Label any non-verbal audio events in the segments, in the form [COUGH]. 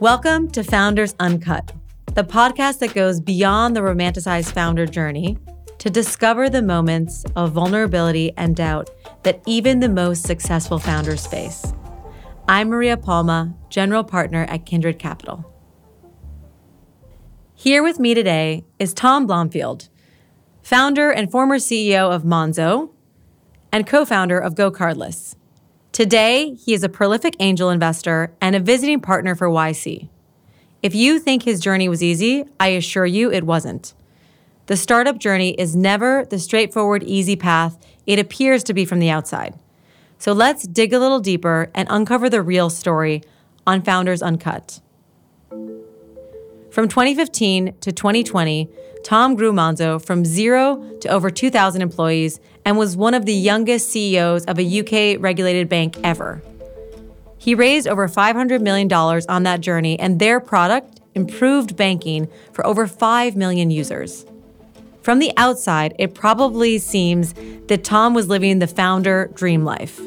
Welcome to Founders Uncut, the podcast that goes beyond the romanticized founder journey to discover the moments of vulnerability and doubt that even the most successful founders face. I'm Maria Palma, general partner at Kindred Capital. Here with me today is Tom Blomfield, founder and former CEO of Monzo and co founder of GoCardless. Today, he is a prolific angel investor and a visiting partner for YC. If you think his journey was easy, I assure you it wasn't. The startup journey is never the straightforward, easy path it appears to be from the outside. So let's dig a little deeper and uncover the real story on Founders Uncut. From 2015 to 2020, Tom grew Monzo from zero to over 2,000 employees and was one of the youngest CEOs of a UK regulated bank ever. He raised over $500 million on that journey, and their product improved banking for over 5 million users. From the outside, it probably seems that Tom was living the founder dream life.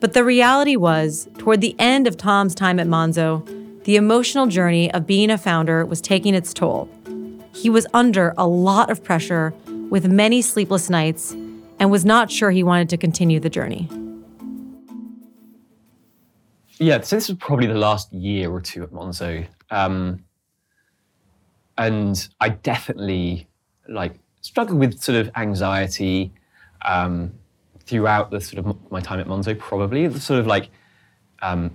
But the reality was, toward the end of Tom's time at Monzo, the emotional journey of being a founder was taking its toll. He was under a lot of pressure with many sleepless nights and was not sure he wanted to continue the journey. Yeah, so this was probably the last year or two at Monzo. Um, and I definitely like struggled with sort of anxiety um, throughout the sort of my time at Monzo, probably. Sort of like um,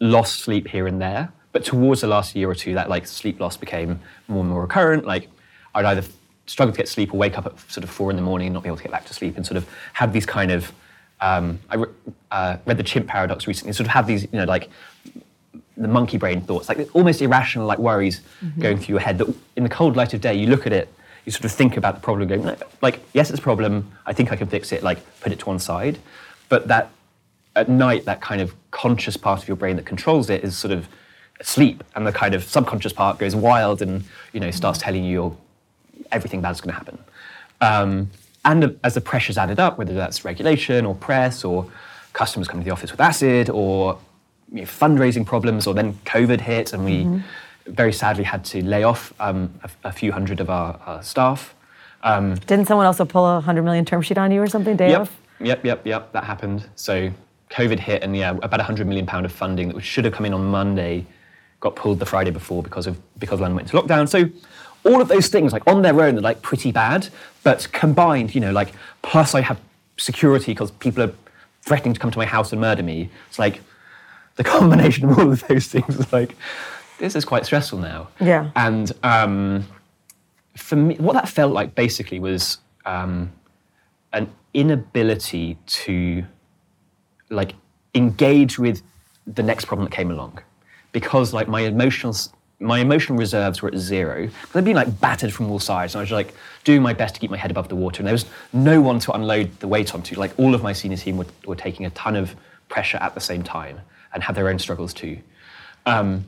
lost sleep here and there. But towards the last year or two, that like sleep loss became more and more recurrent. Like I'd either struggle to get sleep or wake up at sort of four in the morning and not be able to get back to sleep, and sort of have these kind of. Um, I re- uh, read the chimp paradox recently. Sort of have these, you know, like the monkey brain thoughts, like almost irrational, like worries mm-hmm. going through your head. That in the cold light of day, you look at it, you sort of think about the problem, going like, yes, it's a problem. I think I can fix it. Like put it to one side, but that at night, that kind of conscious part of your brain that controls it is sort of asleep, and the kind of subconscious part goes wild and you know starts telling you everything bad's going to happen. Um, and as the pressures added up, whether that's regulation or press or customers coming to the office with acid or you know, fundraising problems, or then COVID hit and we mm-hmm. very sadly had to lay off um, a, a, few hundred of our, our staff. Um, Didn't someone also pull a hundred million term sheet on you or something? Day yep, off? Yep, yep, yep. That happened. So COVID hit, and yeah, about a hundred million pound of funding that should have come in on Monday got pulled the Friday before because of because London went into lockdown. So all of those things, like on their own, are like pretty bad, but combined, you know, like plus I have security because people are threatening to come to my house and murder me. It's like the [LAUGHS] combination of all of those things is like this is quite stressful now. Yeah. And um, for me, what that felt like basically was um, an inability to like engage with the next problem that came along because like my emotional my emotional reserves were at zero. Because I'd been like battered from all sides and I was like doing my best to keep my head above the water. And there was no one to unload the weight onto. Like all of my senior team were, were taking a ton of pressure at the same time and had their own struggles too. Um,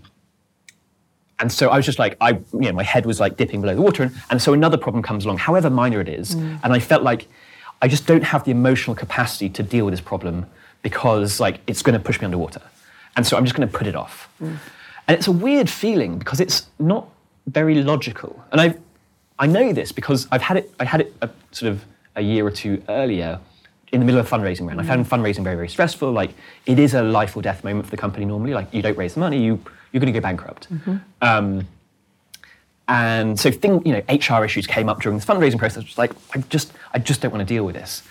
and so I was just like, I, you know, my head was like dipping below the water, and, and so another problem comes along, however minor it is, mm. and I felt like I just don't have the emotional capacity to deal with this problem because like it's going to push me underwater. And so I'm just going to put it off. Mm. And it's a weird feeling because it's not very logical. And I, I know this because I've had it, I had it a, sort of a year or two earlier in the middle of a fundraising round. Mm. I found fundraising very, very stressful. Like it is a life or death moment for the company normally. Like you don't raise the money, you, you're going to go bankrupt. Mm-hmm. Um, and so thing, you know, HR issues came up during this fundraising process. It was like, I just, I just don't want to deal with this.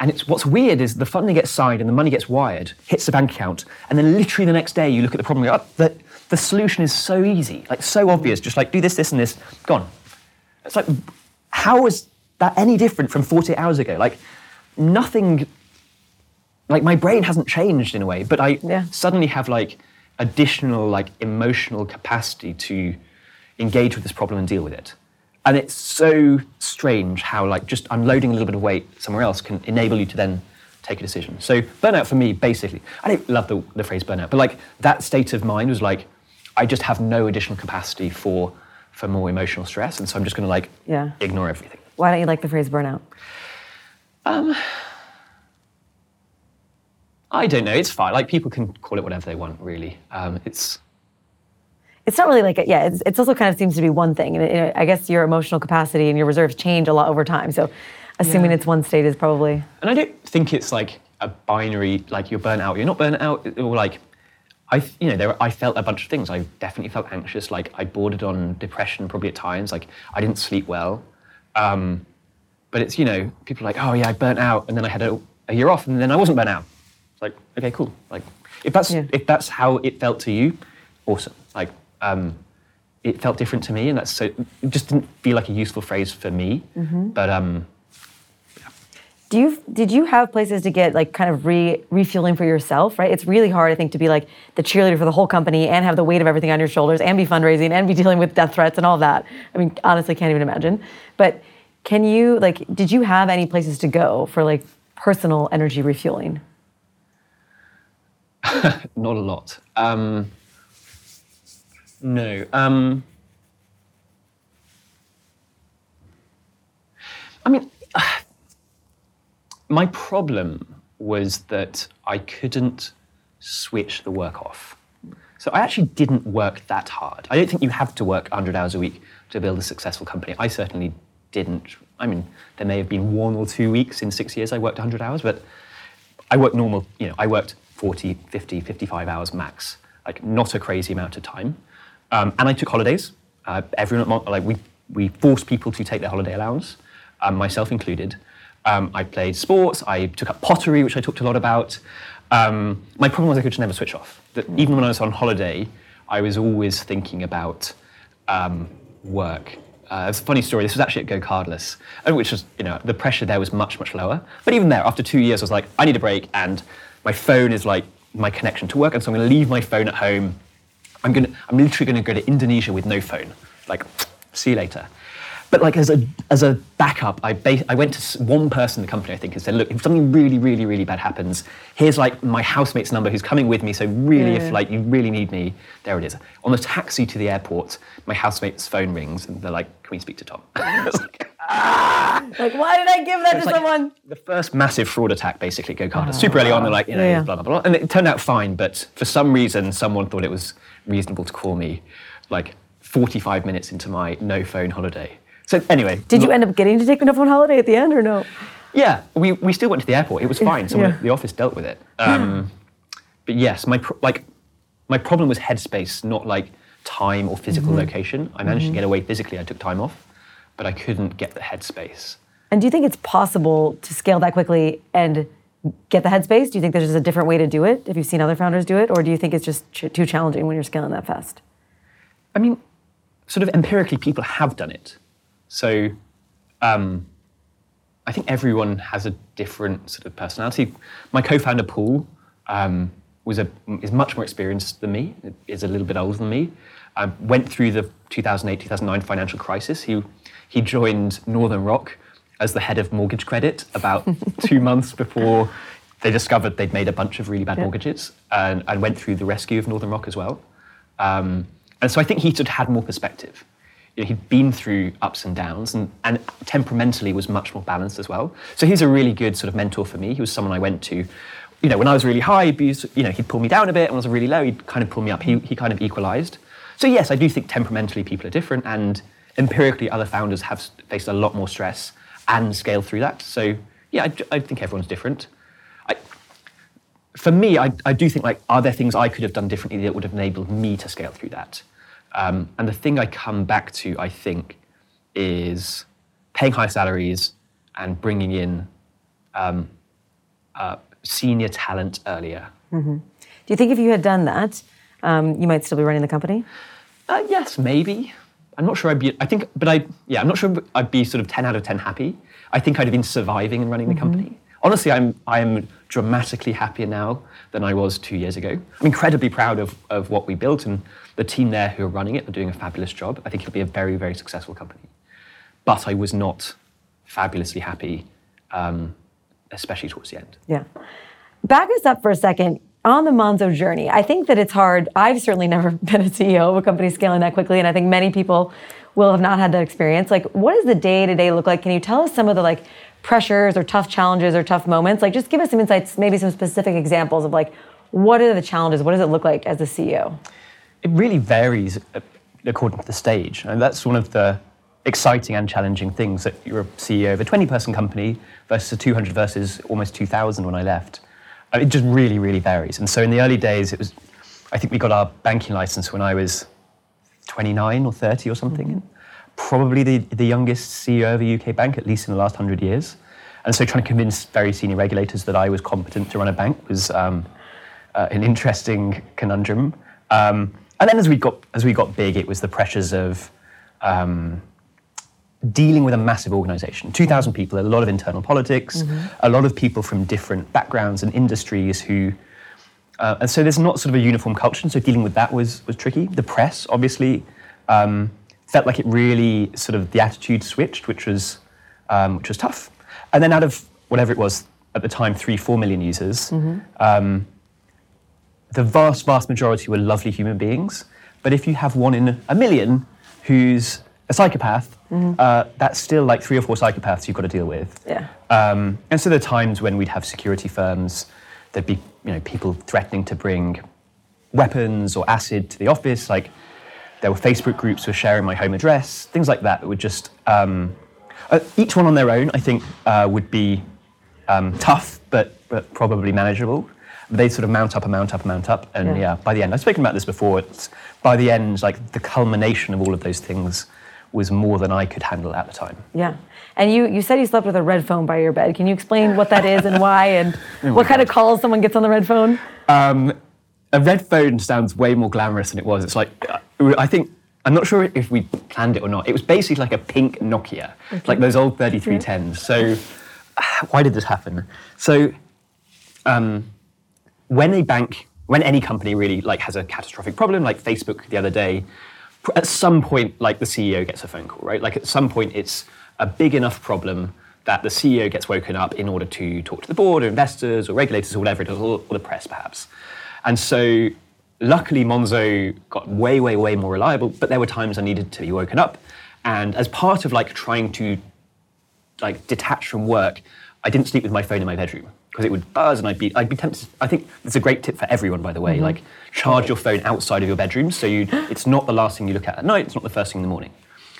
And it's what's weird is the funding gets signed and the money gets wired, hits the bank account, and then literally the next day you look at the problem and go, oh, the, the solution is so easy, like so obvious, just like do this, this, and this, gone. It's like, how is that any different from 48 hours ago? Like, nothing, like my brain hasn't changed in a way, but I yeah. suddenly have like additional like emotional capacity to engage with this problem and deal with it. And it's so strange how like just unloading a little bit of weight somewhere else can enable you to then take a decision. So burnout for me, basically, I don't love the, the phrase burnout, but like that state of mind was like, I just have no additional capacity for for more emotional stress, and so I'm just going to like yeah. ignore everything. Why don't you like the phrase burnout? Um, I don't know. It's fine. Like people can call it whatever they want, really. Um, it's it's not really like a, yeah. It's, it's also kind of seems to be one thing, and it, I guess your emotional capacity and your reserves change a lot over time. So, assuming Yeah. it's one state is probably And I don't think it's like a binary, like you're burnt out, you're not burnt out, or like, I, you know, there, I felt a bunch of things. I definitely felt anxious. Like I bordered on depression probably at times. Like I didn't sleep well. Um, but it's, you know, people are like, oh yeah, I burnt out. And then I had a, a year off and then I wasn't burnt out. It's like, okay, cool. Like if that's, Yeah. if that's how it felt to you, awesome. Like, um, it felt different to me and that's so, it just didn't feel like a useful phrase for me. But, um, Do you did you have places to get like kind of re refueling for yourself? Right, it's really hard I think to be like the cheerleader for the whole company and have the weight of everything on your shoulders and be fundraising and be dealing with death threats and all that. I mean, honestly, can't even imagine. But can you like did you have any places to go for like personal energy refueling? [LAUGHS] Not a lot. Um, no. Um, I mean, [SIGHS] my problem was that I couldn't switch the work off. So I actually didn't work that hard. I don't think you have to work 100 hours a week to build a successful company. I certainly didn't. I mean, there may have been one or two weeks in six years I worked 100 hours, but I worked normal, you know, I worked 40, 50, 55 hours max, like not a crazy amount of time. Um, and I took holidays. Uh, everyone, at Mon- like we, we forced people to take their holiday allowance, um, myself included. Um, I played sports. I took up pottery, which I talked a lot about. Um, my problem was I could just never switch off. That even when I was on holiday, I was always thinking about um, work. Uh, it's a funny story. This was actually at GoCardless, uh, which was, you know, the pressure there was much, much lower. But even there, after two years, I was like, I need a break, and my phone is like my connection to work, and so I'm going to leave my phone at home. I'm going to, I'm literally going to go to Indonesia with no phone. Like, see you later. But like as a as a backup, I ba- I went to one person in the company I think and said, look, if something really really really bad happens, here's like my housemate's number who's coming with me. So really, Yeah. if like you really need me, there it is. On the taxi to the airport, my housemate's phone rings and they're like, can we speak to Tom? [LAUGHS] [LAUGHS] Like, why did I give that to like someone? The first massive fraud attack, basically, at GoCardless. Super early on, they're like, you know, Yeah, blah, blah, blah. And it turned out fine, but for some reason, someone thought it was reasonable to call me like 45 minutes into my no phone holiday. So, anyway. Did you end up getting to take a phone holiday at the end or no? Yeah, we, we still went to the airport. It was fine. Someone Yeah. the office dealt with it. Um, [GASPS] but yes, my pro- like my problem was headspace, not like time or physical Mm-hmm. location. I managed to get away physically. I took time off, but I couldn't get the headspace. And do you think it's possible to scale that quickly and get the headspace? Do you think there's just a different way to do it if you've seen other founders do it? Or do you think it's just ch- too challenging when you're scaling that fast? I mean, sort of empirically, people have done it. So um, I think everyone has a different sort of personality. My co-founder Paul um, was a is much more experienced than me. Is a little bit older than me. Um, went through the 2008-2009 financial crisis. He he joined Northern Rock as the head of mortgage credit about [LAUGHS] two months before they discovered they'd made a bunch of really bad mortgages, and, and went through the rescue of Northern Rock as well. Um, and so I think he sort of had more perspective. You know, he'd been through ups and downs and, and temperamentally was much more balanced as well. So he's a really good sort of mentor for me. He was someone I went to, you know, when I was really high, he'd be, you know, he'd pull me down a bit. When I was really low, he'd kind of pull me up. He, he kind of equalized. So yes, I do think temperamentally people are different and empirically other founders have faced a lot more stress and scaled through that. So yeah, I think everyone's different. I, for me, I, I do think like, are there things I could have done differently that would have enabled me to scale through that? Um, and the thing I come back to, I think, is paying high salaries and bringing in um, uh, senior talent earlier. Do you think if you had done that, um, you might still be running the company? Uh, yes, maybe. I'm not sure I'd be. I think, but I. Yeah, I'm not sure I'd be sort of 10 out of 10 happy. I think I'd have been surviving and running the company. Honestly, I'm. I'm dramatically happier now than I was two years ago. I'm incredibly proud of, of what we built and the team there who are running it. They're doing a fabulous job. I think it'll be a very, very successful company. But I was not fabulously happy, um, especially towards the end. Yeah. Back us up for a second on the Monzo journey. I think that it's hard. I've certainly never [LAUGHS] been a CEO of a company scaling that quickly, and I think many people will have not had that experience. Like, what does the day to day look like? Can you tell us some of the like pressures or tough challenges or tough moments? Like, just give us some insights, maybe some specific examples of like what are the challenges? What does it look like as a CEO? it really varies uh, according to the stage. And that's one of the exciting and challenging things that you're a CEO of a 20 person company versus a 200 versus almost 2,000 when I left. It just really, really varies. And so in the early days, it was, I think we got our banking license when I was 29 or 30 or something. Probably the, the youngest CEO of a UK bank, at least in the last 100 years. And so trying to convince very senior regulators that I was competent to run a bank was um, uh, an interesting conundrum. Um, and then as we got as we got big, it was the pressures of um, dealing with a massive organization 2,000 people, a lot of internal politics, a lot of people from different backgrounds and industries who. Uh, and so there's not sort of a uniform culture, and so dealing with that was, was tricky. The press, obviously, um, felt like it really sort of the attitude switched, which was, um, which was tough. And then out of whatever it was at the time, three, four million users, um, the vast, vast majority were lovely human beings. But if you have one in a million who's a psychopath, uh, that's still like three or four psychopaths you've got to deal with. Yeah. Um, and so there are times when we'd have security firms, there'd be you know people threatening to bring weapons or acid to the office. Like there were Facebook groups who were sharing my home address, things like that. That would just um, uh, each one on their own, I think, uh, would be um, tough, but but probably manageable. They sort of mount up and mount up and mount up, and Yeah. yeah, by the end, I've spoken about this before. It's by the end, like the culmination of all of those things was more than I could handle at the time. Yeah. And you, you said you slept with a red phone by your bed. Can you explain what that is and why and [LAUGHS] what kind of calls someone gets on the red phone? Um, a red phone sounds way more glamorous than it was. It's like, uh, I think, I'm not sure if we planned it or not. It was basically like a pink Nokia, like those old 3310s. So, [SIGHS] why did this happen? So, um, when a bank, when any company really like has a catastrophic problem, like Facebook the other day, at some point, like the CEO gets a phone call, right? Like at some point, it's a big enough problem that the CEO gets woken up in order to talk to the board or investors or regulators or whatever it is, or, the press perhaps. And so, luckily, Monzo got way, way, way more reliable. But there were times I needed to be woken up, and as part of like trying to like detach from work, I didn't sleep with my phone in my bedroom because it would buzz and I'd be I'd be tempted. I think it's a great tip for everyone, by the way. Like charge your phone outside of your bedroom, so you [GASPS] it's not the last thing you look at at night. It's not the first thing in the morning.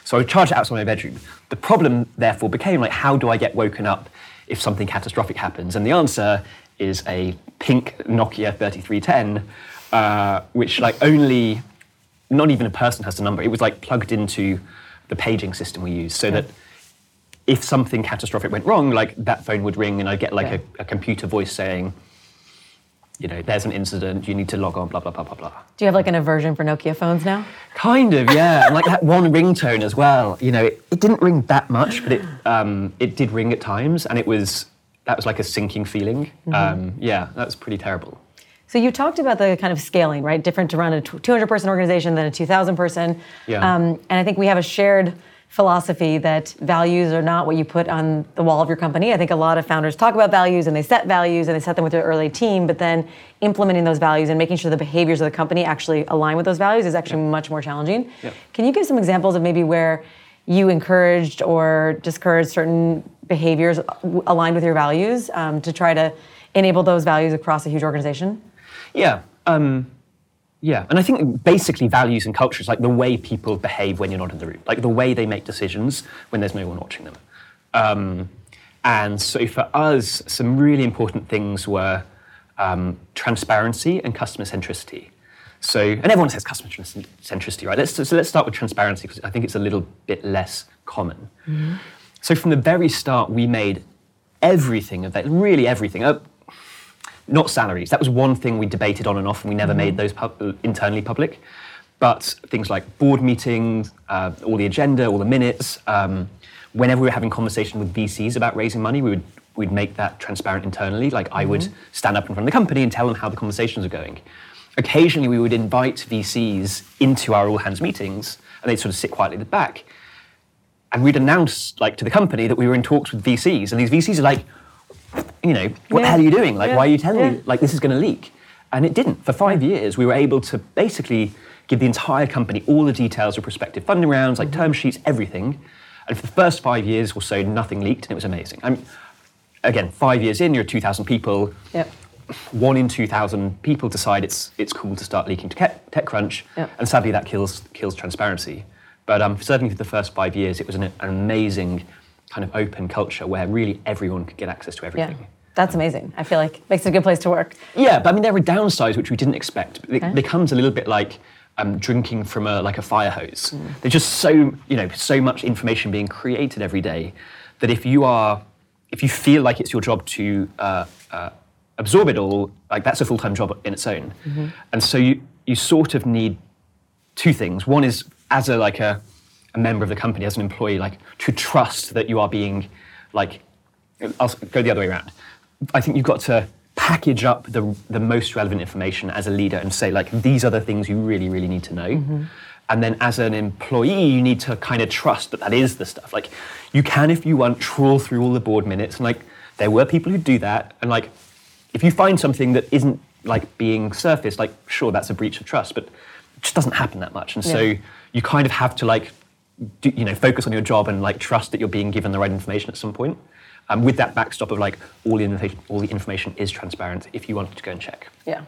So I would charge it outside my bedroom. The problem, therefore, became like, how do I get woken up if something catastrophic happens? And the answer is a pink Nokia 3310, uh, which like only not even a person has the number. It was like plugged into the paging system we use, so that if something catastrophic went wrong, like that phone would ring and I'd get like Yeah. a, a computer voice saying, you know, there's an incident, you need to log on, blah, blah, blah, blah, blah. Do you have like an aversion for Nokia phones now? Kind of, yeah. [LAUGHS] and like that one ringtone as well. You know, it, it didn't ring that much, but it um, it did ring at times, and it was that was like a sinking feeling. Mm-hmm. Um, yeah, that was pretty terrible. So you talked about the kind of scaling, right? Different to run a 200 person organization than a 2,000 person. Yeah. Um, and I think we have a shared philosophy that values are not what you put on the wall of your company. I think a lot of founders talk about values and they set values and they set them with their early team, but then implementing those values and making sure the behaviors of the company actually align with those values is actually much more challenging. Yeah. Can you give some examples of maybe where you encouraged or discouraged certain behaviors aligned with your values um, to try to enable those values across a huge organization? Yeah. Um, yeah. And I think basically values and culture is like the way people behave when you're not in the room, like the way they make decisions when there's no one watching them. Um, and so for us, some really important things were um, transparency and customer centricity. So, and everyone says customer centricity, right? Let's, so let's start with transparency because I think it's a little bit less common. So from the very start, we made everything of that, really everything. Not salaries. That was one thing we debated on and off, and we never made those pub- internally public. But things like board meetings, uh, all the agenda, all the minutes. Um, whenever we were having conversation with VCs about raising money, we would we'd make that transparent internally. Like I would stand up in front of the company and tell them how the conversations are going. Occasionally, we would invite VCs into our all hands meetings, and they'd sort of sit quietly at the back and we'd announce like to the company that we were in talks with VCs, and these VCs are like, you know, what the hell are you doing? Like, Yeah. why are you telling Yeah. me like this is going to leak? And it didn't. For five years, we were able to basically give the entire company all the details of prospective funding rounds, like term sheets, everything. And for the first five years or so, nothing leaked, and it was amazing. I'm, again, five years in, you're 2,000 people. Yep. one in 2,000 people decide it's, it's cool to start leaking to TechCrunch, Yep. and sadly that kills, kills transparency. But um, certainly for the first five years, it was an, an amazing kind of open culture where really everyone could get access to everything. Yeah. That's amazing. I feel like makes it a good place to work. Yeah, but I mean, there are downsides which we didn't expect. It Okay. becomes a little bit like um, drinking from a like a fire hose. Mm. There's just so you know so much information being created every day that if you are if you feel like it's your job to uh, uh, absorb it all, like that's a full time job in its own. Mm-hmm. And so you you sort of need two things. One is as a like a, a member of the company, as an employee, like to trust that you are being like I'll go the other way around. I think you've got to package up the, the most relevant information as a leader and say like these are the things you really really need to know. Mm-hmm. And then as an employee, you need to kind of trust that that is the stuff. Like you can, if you want, trawl through all the board minutes and like there were people who do that. And like if you find something that isn't like being surfaced, like sure that's a breach of trust, but it just doesn't happen that much. And so you kind of have to like do, you know focus on your job and like trust that you're being given the right information at some point. Um, with that backstop of like all the information, all the information is transparent if you wanted to go and check. Yeah.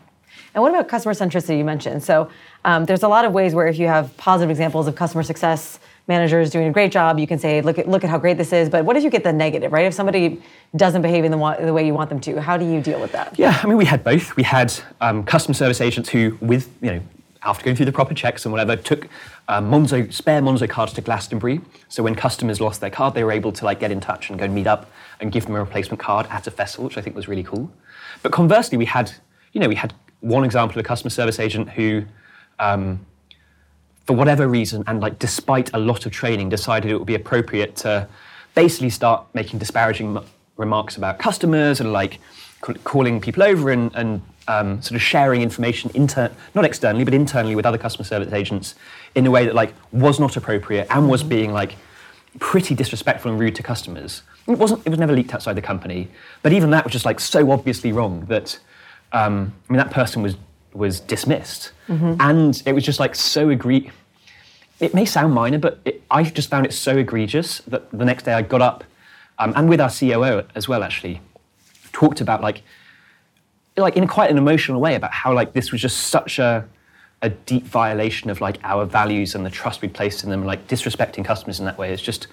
And what about customer centricity you mentioned? So um, there's a lot of ways where if you have positive examples of customer success managers doing a great job, you can say, look at, look at how great this is. But what if you get the negative, right? If somebody doesn't behave in the, the way you want them to, how do you deal with that? Yeah, I mean, we had both. We had um, customer service agents who, with you know, after going through the proper checks and whatever, took um, Monzo spare Monzo cards to Glastonbury. So when customers lost their card, they were able to like get in touch and go and meet up and give them a replacement card at a festival, which I think was really cool. But conversely, we had, you know, we had one example of a customer service agent who. Um, for whatever reason, and like despite a lot of training, decided it would be appropriate to basically start making disparaging remarks about customers and like ca- calling people over and, and um, sort of sharing information inter- not externally but internally with other customer service agents in a way that like was not appropriate and was being like pretty disrespectful and rude to customers. It wasn't. It was never leaked outside the company, but even that was just like so obviously wrong that um, I mean that person was was dismissed, and it was just like so agree. It may sound minor, but it, I just found it so egregious that the next day I got up, um, and with our COO as well, actually, talked about like, like in quite an emotional way about how like this was just such a, a deep violation of like our values and the trust we placed in them, like disrespecting customers in that way is just,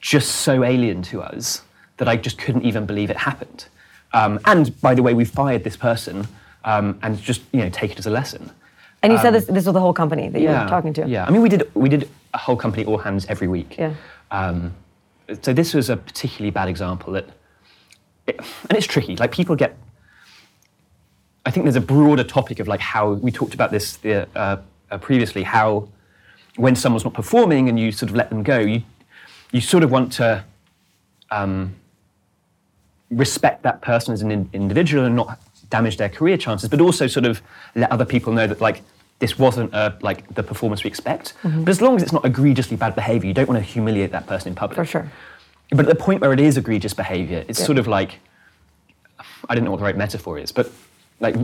just so alien to us that I just couldn't even believe it happened. Um, and by the way, we fired this person um, and just you know take it as a lesson. And you said this, this was the whole company that you were talking to. Um, Yeah, I mean, we did we did a whole company all hands every week. Yeah. Um, so this was a particularly bad example that, it, and it's tricky. Like people get. I think there's a broader topic of like how we talked about this the, uh, uh, previously. How when someone's not performing and you sort of let them go, you you sort of want to um, respect that person as an in- individual and not damage their career chances, but also sort of let other people know that like this wasn't uh, like the performance we expect. But as long as it's not egregiously bad behavior, you don't want to humiliate that person in public. For sure. But at the point where it is egregious behavior, it's Yeah. sort of like I don't know what the right metaphor is, but like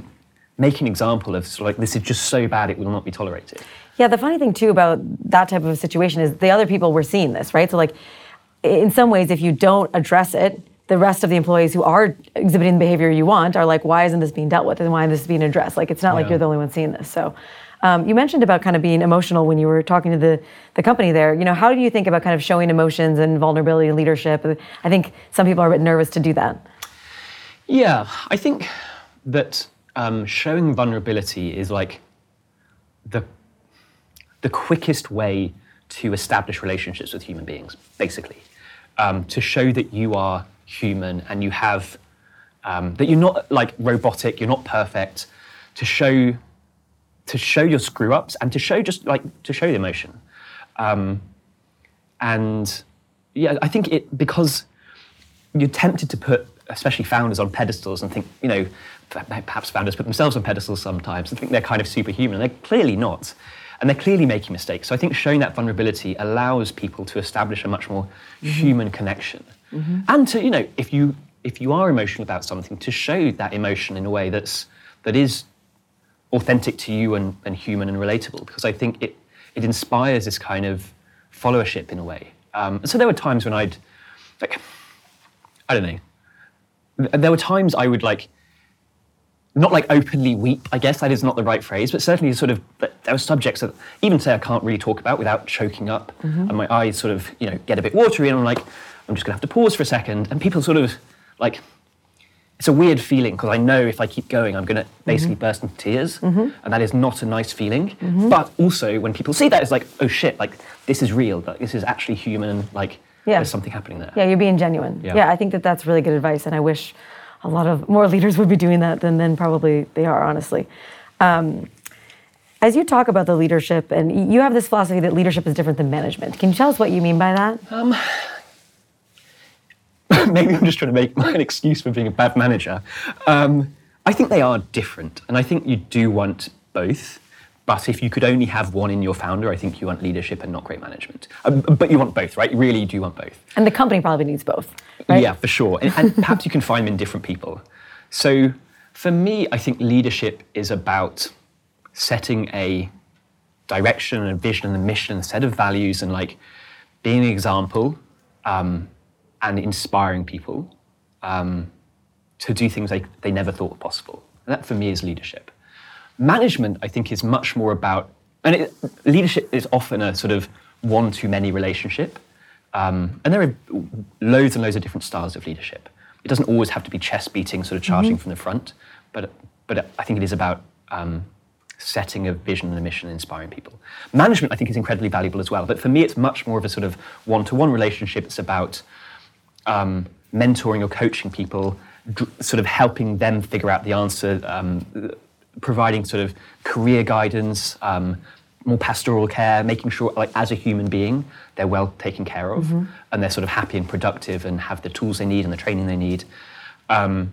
make an example of sort of like this is just so bad it will not be tolerated. Yeah, the funny thing too about that type of situation is the other people were seeing this, right? So like in some ways if you don't address it, the rest of the employees who are exhibiting the behavior you want are like, why isn't this being dealt with and why isn't this being addressed? Like it's not like you're the only one seeing this. So um, you mentioned about kind of being emotional when you were talking to the, the company there. You know, how do you think about kind of showing emotions and vulnerability and leadership? I think some people are a bit nervous to do that. Yeah, I think that um, showing vulnerability is like the the quickest way to establish relationships with human beings, basically. Um, to show that you are human and you have um, that you're not like robotic, you're not perfect. To show to show your screw ups and to show just like to show the emotion. Um, and yeah, I think it because you're tempted to put especially founders on pedestals and think, you know, perhaps founders put themselves on pedestals sometimes and think they're kind of superhuman. And they're clearly not. And they're clearly making mistakes. So I think showing that vulnerability allows people to establish a much more human connection. And to, you know, if you if you are emotional about something, to show that emotion in a way that's that is authentic to you and, and human and relatable. Because I think it it inspires this kind of followership in a way. Um, and so there were times when I'd like I don't know. There were times I would like not like openly weep, I guess that is not the right phrase, but certainly sort of there are subjects that even say I can't really talk about without choking up, mm-hmm. and my eyes sort of you know get a bit watery, and I'm like, I'm just gonna have to pause for a second, and people sort of like. It's a weird feeling because I know if I keep going, I'm going to mm-hmm. basically burst into tears, mm-hmm. and that is not a nice feeling. But also, when people see that, it's like, oh shit, like this is real. Like this is actually human. Like Yeah. there's something happening there. Yeah, you're being genuine. Yeah. Yeah. I think that that's really good advice, and I wish a lot of more leaders would be doing that than than probably they are, honestly. Um, as you talk about the leadership, and you have this philosophy that leadership is different than management. Can you tell us what you mean by that? [LAUGHS] maybe I'm just trying to make an excuse for being a bad manager. Um, I think they are different, and I think you do want both. But if you could only have one in your founder, I think you want leadership and not great management. Um, but you want both, right? Really do you want both. And the company probably needs both, right? Yeah, for sure. And, and [LAUGHS] perhaps you can find them in different people. So for me, I think leadership is about setting a direction and a vision and a mission, a set of values, and like being an example um, and inspiring people um, to do things they, they never thought were possible. And that for me is leadership. Management, I think, is much more about, and it, leadership is often a sort of one to many relationship. Um, and there are loads and loads of different styles of leadership. It doesn't always have to be chest beating, sort of charging from the front, but, but I think it is about um, setting a vision and a mission and inspiring people. Management, I think, is incredibly valuable as well, but for me, it's much more of a sort of one to one relationship. It's about um, mentoring or coaching people, dr- sort of helping them figure out the answer, um, providing sort of career guidance, um, more pastoral care, making sure, like as a human being, they're well taken care of, and they're sort of happy and productive, and have the tools they need and the training they need. Um,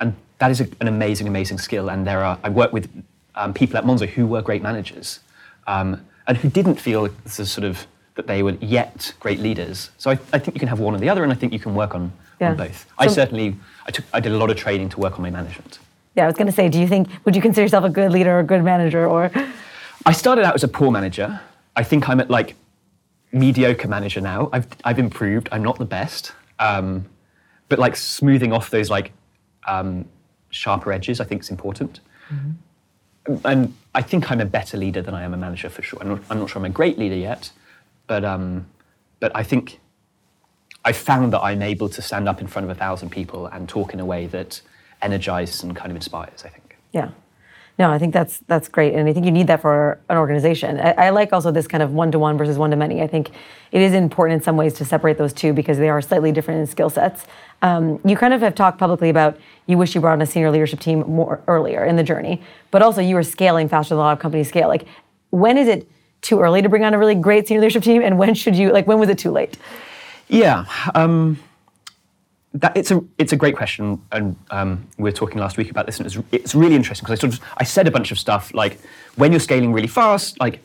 and that is a, an amazing, amazing skill. And there are, I work with um, people at Monzo who were great managers, um, and who didn't feel the sort of that they were yet great leaders. So I, I think you can have one or the other, and I think you can work on, Yeah. on both. I certainly, I took, I did a lot of training to work on my management. Yeah, I was going to say, do you think, would you consider yourself a good leader or a good manager? Or, I started out as a poor manager. I think I'm at like mediocre manager now. I've, I've improved. I'm not the best. Um, but like smoothing off those like um, sharper edges, I think is important. And I think I'm a better leader than I am a manager for sure. I'm not, I'm not sure I'm a great leader yet, but, um, but I think I found that I'm able to stand up in front of a thousand people and talk in a way that energizes and kind of inspires, I think. yeah. No, I think that's that's great, and I think you need that for an organization. I, I like also this kind of one to one versus one to many. I think it is important in some ways to separate those two because they are slightly different in skill sets. Um, you kind of have talked publicly about you wish you brought on a senior leadership team more earlier in the journey, but also you were scaling faster than a lot of companies scale. Like, when is it too early to bring on a really great senior leadership team, and when should you like when was it too late? Yeah, um, that it's a it's a great question, and um, we were talking last week about this, and it's it's really interesting because I sort of I said a bunch of stuff like when you're scaling really fast, like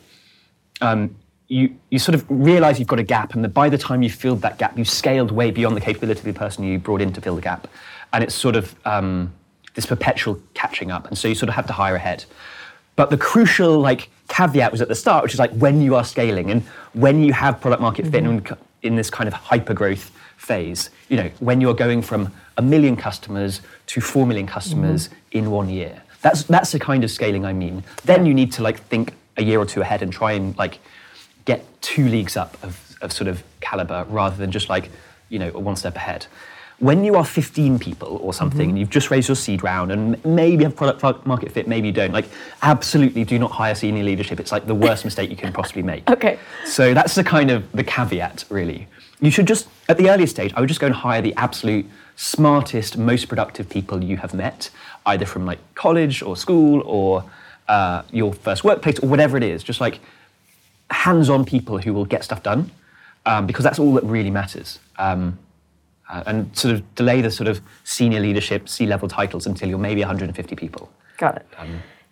um, you you sort of realize you've got a gap, and that by the time you filled that gap, you've scaled way beyond the capability of the person you brought in to fill the gap, and it's sort of um, this perpetual catching up, and so you sort of have to hire ahead. But the crucial like caveat was at the start, which is like when you are scaling and when you have product market fit and c- in this kind of hyper growth phase, you know, when you're going from a million customers to four million customers mm-hmm. in one year. That's that's the kind of scaling I mean. Then you need to like think a year or two ahead and try and like get two leagues up of, of sort of caliber rather than just like, you know, one step ahead. When you are 15 people or something and you've just raised your seed round and maybe have product market fit, maybe you don't, like absolutely do not hire senior leadership. It's like the worst [LAUGHS] mistake you can possibly make. Okay. So that's the kind of the caveat, really. You should just, at the earliest stage, I would just go and hire the absolute smartest, most productive people you have met, either from like college or school or uh, your first workplace or whatever it is. Just like hands-on people who will get stuff done, um, because that's all that really matters. Um, uh, and sort of delay the sort of senior leadership, C-level titles until you're maybe 150 people. Got it.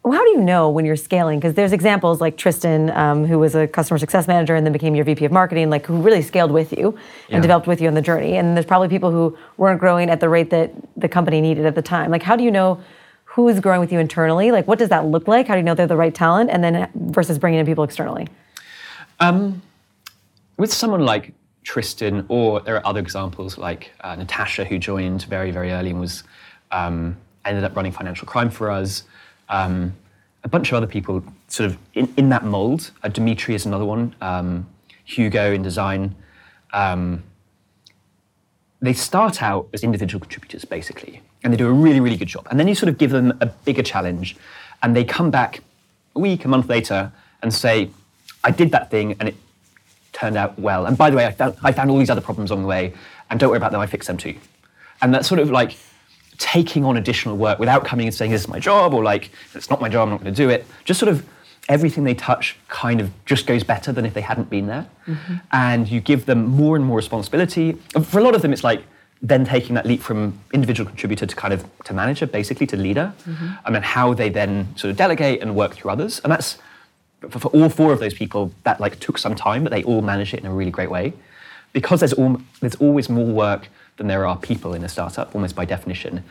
well, how do you know when you're scaling? Because there's examples like Tristan, um, who was a customer success manager and then became your VP of marketing, like who really scaled with you and Yeah. developed with you on the journey. And there's probably people who weren't growing at the rate that the company needed at the time. Like, how do you know who's growing with you internally? Like, what does that look like? How do you know they're the right talent? And then versus bringing in people externally. with someone like Tristan, or there are other examples like uh, Natasha, who joined very, very early and was um, ended up running financial crime for us. Um, a bunch of other people sort of in, in that mold. Uh, Dimitri is another one. Um, Hugo in design. Um, they start out as individual contributors, basically, and they do a really, really good job. And then you sort of give them a bigger challenge, and they come back a week, a month later, and say, I did that thing, and it turned out well. And by the way, I found, I found all these other problems along the way, and don't worry about them, I fixed them too. And that's sort of like taking on additional work without coming and saying, this is my job, or like, it's not my job, I'm not going to do it. Just sort of everything they touch kind of just goes better than if they hadn't been there. Mm-hmm. And you give them more and more responsibility. For a lot of them, it's like then taking that leap from individual contributor to kind of to manager, basically to leader, mm-hmm. and then how they then sort of delegate and work through others. And that's for, for all four of those people, that like took some time, but they all managed it in a really great way. Because there's, all, there's always more work than there are people in a startup, almost by definition.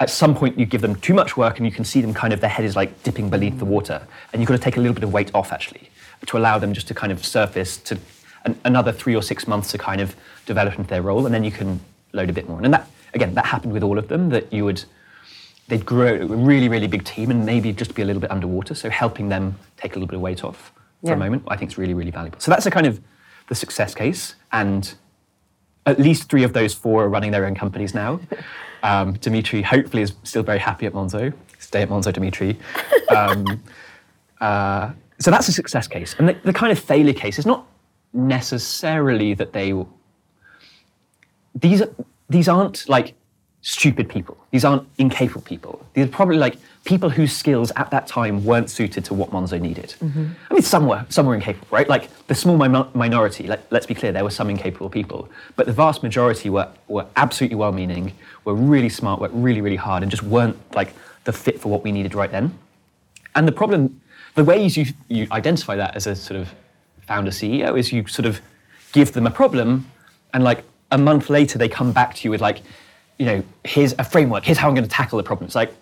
At some point, you give them too much work, and you can see them kind of their head is like dipping beneath the water, and you've got to take a little bit of weight off actually to allow them just to kind of surface to an, another three or six months to kind of develop into their role, and then you can load a bit more. And that again, that happened with all of them. That you would they'd grow a really, really big team and maybe just be a little bit underwater. So helping them take a little bit of weight off for yeah. a moment, I think is really, really valuable. So that's a kind of the success case. And at least three of those four are running their own companies now. [LAUGHS] Um, Dimitri hopefully is still very happy at Monzo. Stay at Monzo, Dimitri. [LAUGHS] Um, uh, so that's a success case. And the, the, kind of failure case is not necessarily that they. These, these aren't like stupid people. These aren't incapable people. These are probably like people whose skills at that time weren't suited to what Monzo needed. Mm-hmm. I mean, some were, some were incapable, right? Like the small minority, like, let's be clear, there were some incapable people, but the vast majority were, were absolutely well meaning, were really smart, worked really, really hard, and just weren't like the fit for what we needed right then. And the problem, the ways you, you identify that as a sort of founder CEO is you sort of give them a problem, and like a month later, they come back to you with like, you know, here's a framework, here's how I'm going to tackle the problem. It's like,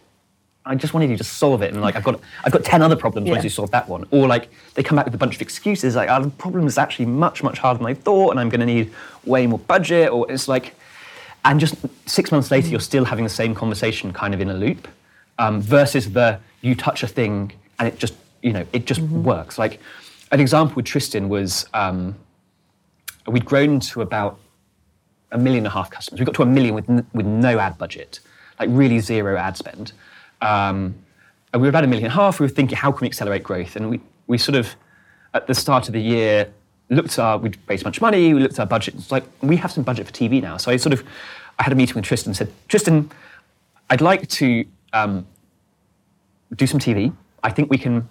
I just wanted you to solve it, and like I've got I've got ten other problems yeah. once you solve that one. Or like they come back with a bunch of excuses, like oh, the problem is actually much much harder than I thought, and I'm going to need way more budget. Or it's like, and just six months later, you're still having the same conversation, kind of in a loop, um, versus the you touch a thing and it just you know it just mm-hmm. works. Like an example with Tristan was um, we'd grown to about a million and a half customers. We got to a million with, n- with no ad budget, like really zero ad spend. Um, and we were about a million and a half. We were thinking, how can we accelerate growth? And we, we sort of, at the start of the year, looked at our, we'd raised much money, we looked at our budget. It's like, we have some budget for TV now. So I sort of, I had a meeting with Tristan and said, Tristan, I'd like to um, do some TV. I think we can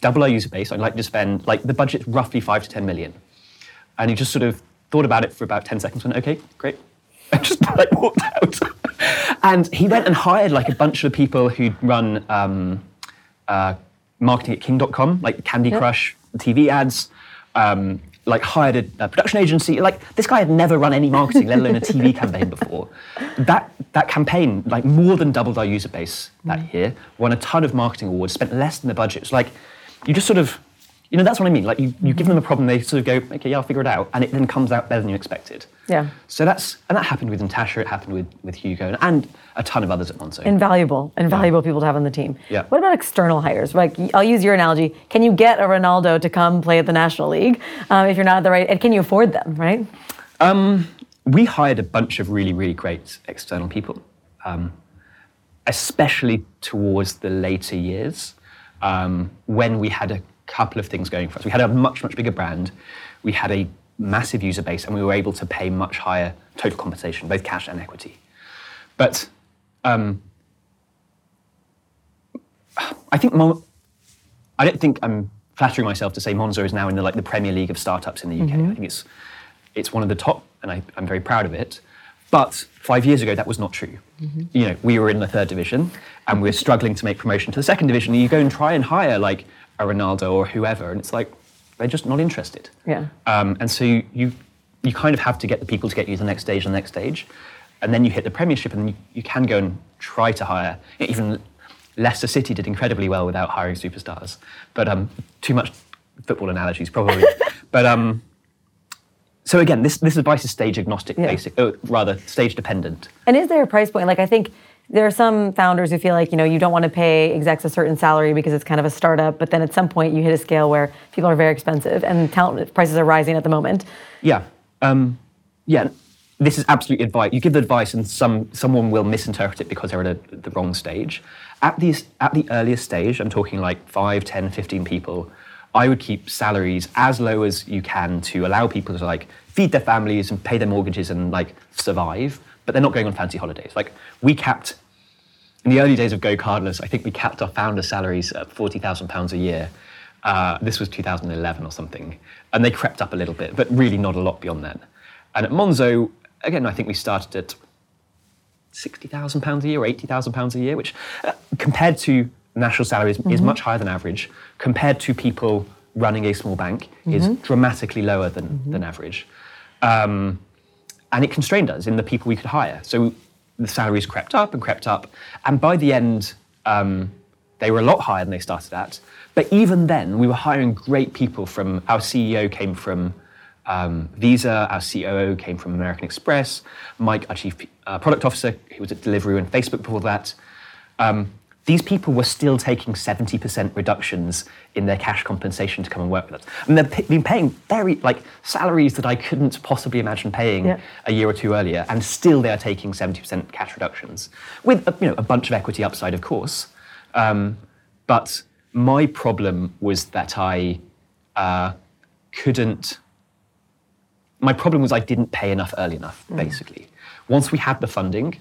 double our user base. I'd like to spend, like, the budget's roughly five to 10 million. And he just sort of thought about it for about 10 seconds, went, okay, great. [LAUGHS] And just like walked out. [LAUGHS] and he went and hired like a bunch of people who'd run um, uh, marketing at king.com, like Candy yep. Crush, TV ads, um, like hired a, a, production agency. Like this guy had never run any marketing, let alone a TV [LAUGHS] campaign before. That that campaign, like more than doubled our user base that mm. year, won a ton of marketing awards, spent less than the budget. It's like you just sort of you know, that's what I mean. Like you, you give them a problem, they sort of go, okay, yeah, I'll figure it out, and it then comes out better than you expected. Yeah. So that's and that happened with Natasha, it happened with with Hugo, and, and a ton of others at Monzo. Invaluable, invaluable yeah. people to have on the team. Yeah. What about external hires? Like I'll use your analogy. Can you get a Ronaldo to come play at the National League um, if you're not at the right? And can you afford them? Right. Um, we hired a bunch of really, really great external people, um, especially towards the later years um, when we had a couple of things going for us. We had a much, much bigger brand. We had a massive user base, and we were able to pay much higher total compensation, both cash and equity. But um, I think Mon- I don't think I'm flattering myself to say Monzo is now in the like the Premier League of startups in the UK. Mm-hmm. I think it's it's one of the top, and I, am very proud of it. But five years ago, that was not true. Mm-hmm. You know, we were in the third division, and we we're struggling to make promotion to the second division. And you go and try and hire like a Ronaldo or whoever, and it's like they're just not interested. Yeah. Um, and so you, you, you kind of have to get the people to get you to the next stage and the next stage, and then you hit the Premiership, and you, you can go and try to hire. Even Leicester City did incredibly well without hiring superstars, but um, too much football analogies probably. [LAUGHS] but um, so again, this this advice is stage agnostic, yeah. basic, or rather stage dependent. And is there a price point? Like I think there are some founders who feel like you know you don't want to pay execs a certain salary because it's kind of a startup, but then at some point you hit a scale where people are very expensive and talent prices are rising at the moment. Yeah, um, yeah. This is absolute advice. You give the advice, and some someone will misinterpret it because they're at a, the wrong stage. At the at the earliest stage, I'm talking like 5, 10, 15 people. I would keep salaries as low as you can to allow people to like feed their families and pay their mortgages and like survive, but they're not going on fancy holidays. Like we capped in the early days of GoCardless, I think we capped our founder salaries at forty thousand pounds a year. Uh, this was 2011 or something, and they crept up a little bit, but really not a lot beyond then. And at Monzo, again, I think we started at sixty thousand pounds a year or eighty thousand pounds a year, which uh, compared to national salaries mm-hmm. is much higher than average. Compared to people running a small bank, mm-hmm. is dramatically lower than, mm-hmm. than average. Um, and it constrained us in the people we could hire. So the salaries crept up and crept up. And by the end, um, they were a lot higher than they started at. But even then, we were hiring great people from, our CEO came from um, Visa, our COO came from American Express, Mike, our chief uh, product officer, he was at Deliveroo and Facebook before that. Um, these people were still taking 70% reductions in their cash compensation to come and work with us. And they've been paying very, like, salaries that I couldn't possibly imagine paying yeah. a year or two earlier, and still they are taking 70% cash reductions, with, you know, a bunch of equity upside, of course. Um, but my problem was that I uh, couldn't, my problem was I didn't pay enough early enough, mm. basically. Once we had the funding,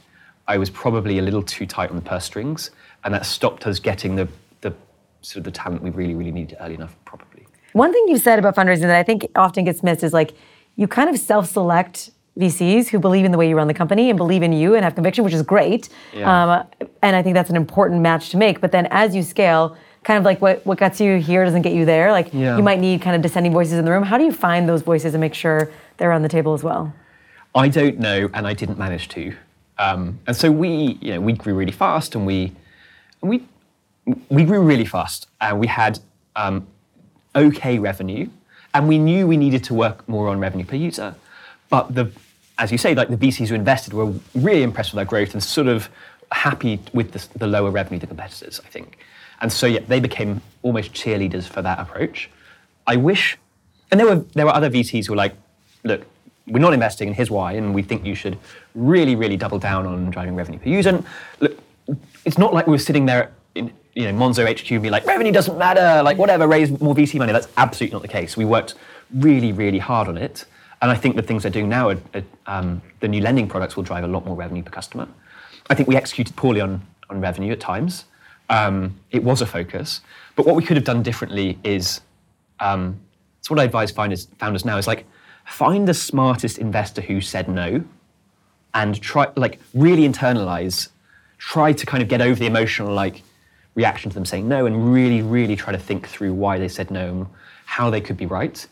I was probably a little too tight on the purse strings and that stopped us getting the, the sort of the talent we really, really needed early enough, probably. One thing you've said about fundraising that I think often gets missed is like you kind of self-select VCs who believe in the way you run the company and believe in you and have conviction, which is great. Yeah. Um, and I think that's an important match to make. But then as you scale, kind of like what, what gets you here doesn't get you there. Like yeah. you might need kind of dissenting voices in the room. How do you find those voices and make sure they're on the table as well? I don't know, and I didn't manage to. Um, and so we, you know, we grew really fast, and we we we grew really fast. and we had um, okay revenue, and we knew we needed to work more on revenue per user. But the, as you say, like the VCs who invested were really impressed with our growth and sort of happy with the, the lower revenue the competitors. I think, and so yeah, they became almost cheerleaders for that approach. I wish, and there were there were other VCs who were like, look, we're not investing, and here's why, and we think you should really, really double down on driving revenue per user. And look, it's not like we were sitting there in you know Monzo HQ and be like revenue doesn't matter, like whatever, raise more VC money. That's absolutely not the case. We worked really, really hard on it, and I think the things they're doing now, are, are, um, the new lending products will drive a lot more revenue per customer. I think we executed poorly on on revenue at times. Um, it was a focus, but what we could have done differently is, um, it's what I advise founders, founders now is like find the smartest investor who said no, and try like really internalize try to kind of get over the emotional like reaction to them saying no and really, really try to think through why they said no and how they could be right.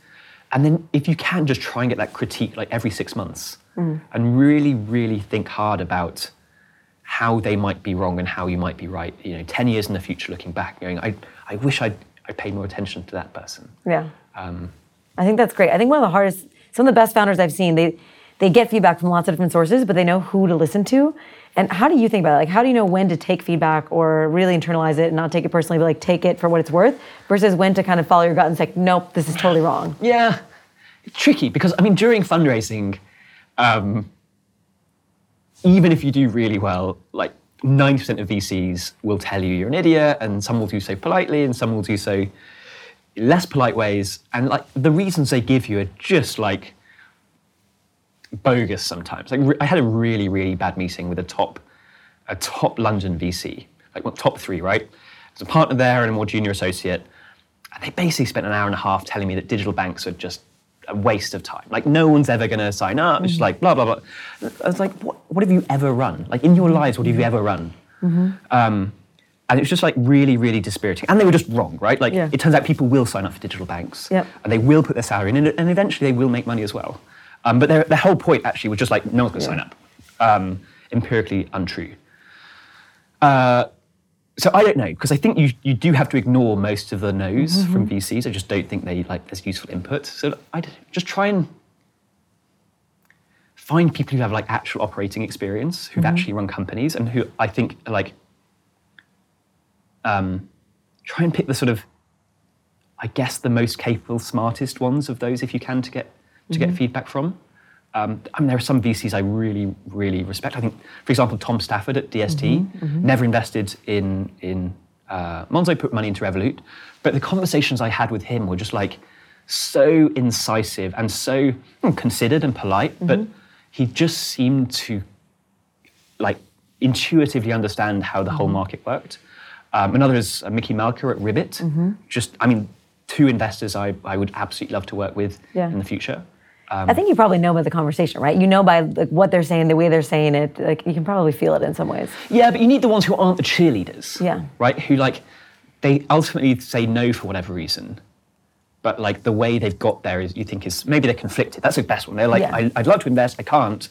And then if you can just try and get that critique like every six months mm. and really, really think hard about how they might be wrong and how you might be right. You know, 10 years in the future looking back, going, I, I wish I'd, I paid more attention to that person. Yeah. Um, I think that's great. I think one of the hardest, some of the best founders I've seen, they, they get feedback from lots of different sources, but they know who to listen to. And how do you think about it? Like, how do you know when to take feedback or really internalize it and not take it personally, but like take it for what it's worth versus when to kind of follow your gut and say, nope, this is totally wrong? Yeah, it's tricky because, I mean, during fundraising, um, even if you do really well, like 90% of VCs will tell you you're an idiot, and some will do so politely, and some will do so less polite ways. And like the reasons they give you are just like bogus sometimes. Like I had a really really bad meeting with a top a top London VC, like well, top three, right? There's a partner there and a more junior associate, and they basically spent an hour and a half telling me that digital banks are just a waste of time. Like no one's ever going to sign up. Mm-hmm. It's just like blah blah blah. I was like, what, what have you ever run? Like in your lives, what have you ever run? Mm-hmm. Um, and it was just like really, really dispiriting. And they were just wrong, right? Like yeah. it turns out people will sign up for digital banks, yep. and they will put their salary in, and eventually they will make money as well. Um, but their, their whole point actually was just like, no one's going to sign up. Um, empirically untrue. Uh, so I don't know because I think you, you do have to ignore most of the no's mm-hmm. from VCs. I just don't think they like there's useful input. So I just try and find people who have like actual operating experience, who've actually run companies, and who I think are like um, try and pick the sort of, I guess, the most capable, smartest ones of those if you can to get to get feedback from. Um, I mean, there are some VCs I really, really respect. I think, for example, Tom Stafford at DST never invested in in uh, Monzo, put money into Revolut, but the conversations I had with him were just like so incisive and so hmm, considered and polite. But he just seemed to like intuitively understand how the whole market worked. Um, another is uh, Mickey Malka at Ribbit. Just, I mean, two investors I, I would absolutely love to work with Yeah. in the future. I think you probably know by the conversation, right? You know by like, what they're saying, the way they're saying it. Like you can probably feel it in some ways. Yeah, but you need the ones who aren't the cheerleaders. Yeah. Right? Who like they ultimately say no for whatever reason. But like the way they've got there is you think is maybe they're conflicted. That's the best one. They're like, Yeah. I, I'd love to invest, I can't.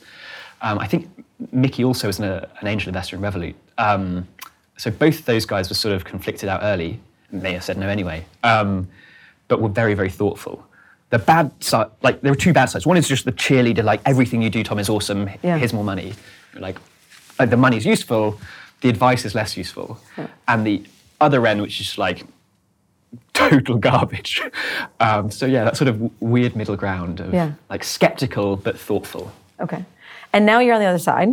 Um, I think Mickey also is an, an angel investor in Revolut. Um, so both those guys were sort of conflicted out early. May have said no anyway, um, but were very, very thoughtful. The bad side, like there are two bad sides. One is just the cheerleader, like everything you do, Tom, is awesome. Yeah. Here's more money. You're like, uh, the money's useful, the advice is less useful. And the other end, which is like total garbage. [LAUGHS] Um, so yeah, that sort of weird middle ground of Yeah. like skeptical but thoughtful. Okay. And now you're on the other side.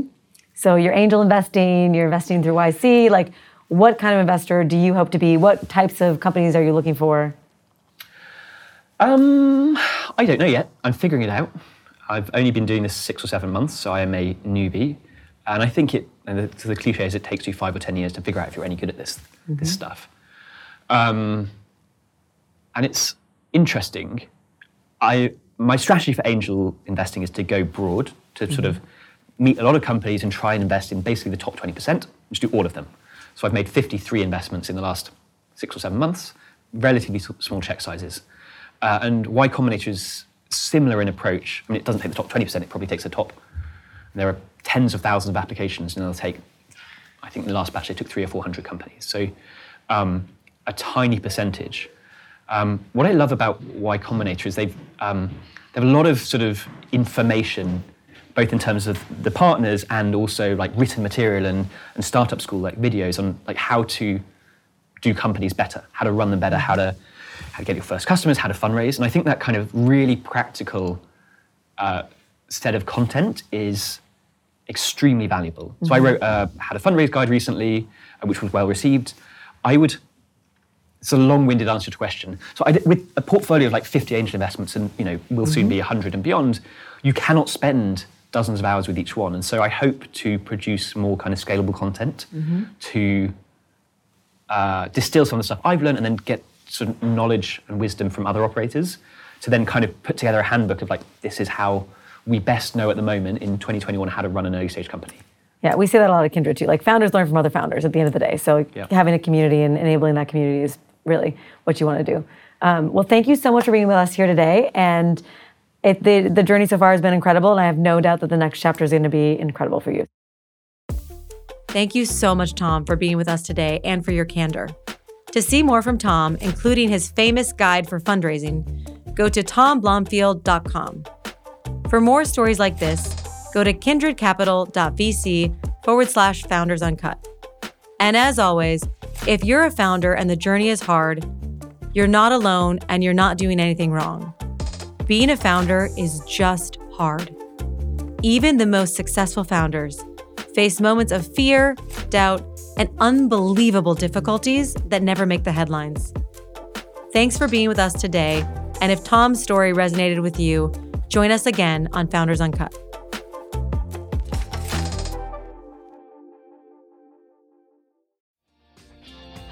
So you're angel investing, you're investing through YC. Like, what kind of investor do you hope to be? What types of companies are you looking for? Um, I don't know yet. I'm figuring it out. I've only been doing this six or seven months, so I am a newbie. And I think it, and the, the cliche is it takes you five or 10 years to figure out if you're any good at this, this stuff. Um, and it's interesting. I, my strategy for angel investing is to go broad, to sort of meet a lot of companies and try and invest in basically the top 20%, just do all of them. So I've made 53 investments in the last six or seven months, relatively small check sizes. Uh, and Y Combinator is similar in approach. I mean, it doesn't take the top 20%, it probably takes the top. There are tens of thousands of applications, and they'll take, I think the last batch, they took three or 400 companies. So um, a tiny percentage. Um, what I love about Y Combinator is they've um, they have a lot of sort of information, both in terms of the partners and also like written material and, and startup school like videos on like how to do companies better, how to run them better, how to how to get your first customers, how to fundraise, and I think that kind of really practical uh, set of content is extremely valuable. So I wrote uh, had a fundraise guide recently, uh, which was well received. I would it's a long-winded answer to your question. So I did, with a portfolio of like 50 angel investments, and you know will soon be 100 and beyond, you cannot spend dozens of hours with each one. And so I hope to produce more kind of scalable content to uh, distill some of the stuff I've learned and then get sort of knowledge and wisdom from other operators to then kind of put together a handbook of like this is how we best know at the moment in 2021 how to run an early stage company. Yeah, we say that a lot at Kindred too. Like founders learn from other founders at the end of the day. So Yeah. having a community and enabling that community is really what you want to do. Um, well, thank you so much for being with us here today. And it, the, the journey so far has been incredible. And I have no doubt that the next chapter is going to be incredible for you. Thank you so much, Tom, for being with us today and for your candor. To see more from Tom, including his famous guide for fundraising, go to tomblomfield.com. For more stories like this, go to kindredcapital.vc forward slash founders uncut. And as always, if you're a founder and the journey is hard, you're not alone and you're not doing anything wrong. Being a founder is just hard. Even the most successful founders face moments of fear, doubt, and unbelievable difficulties that never make the headlines. Thanks for being with us today. And if Tom's story resonated with you, join us again on Founders Uncut.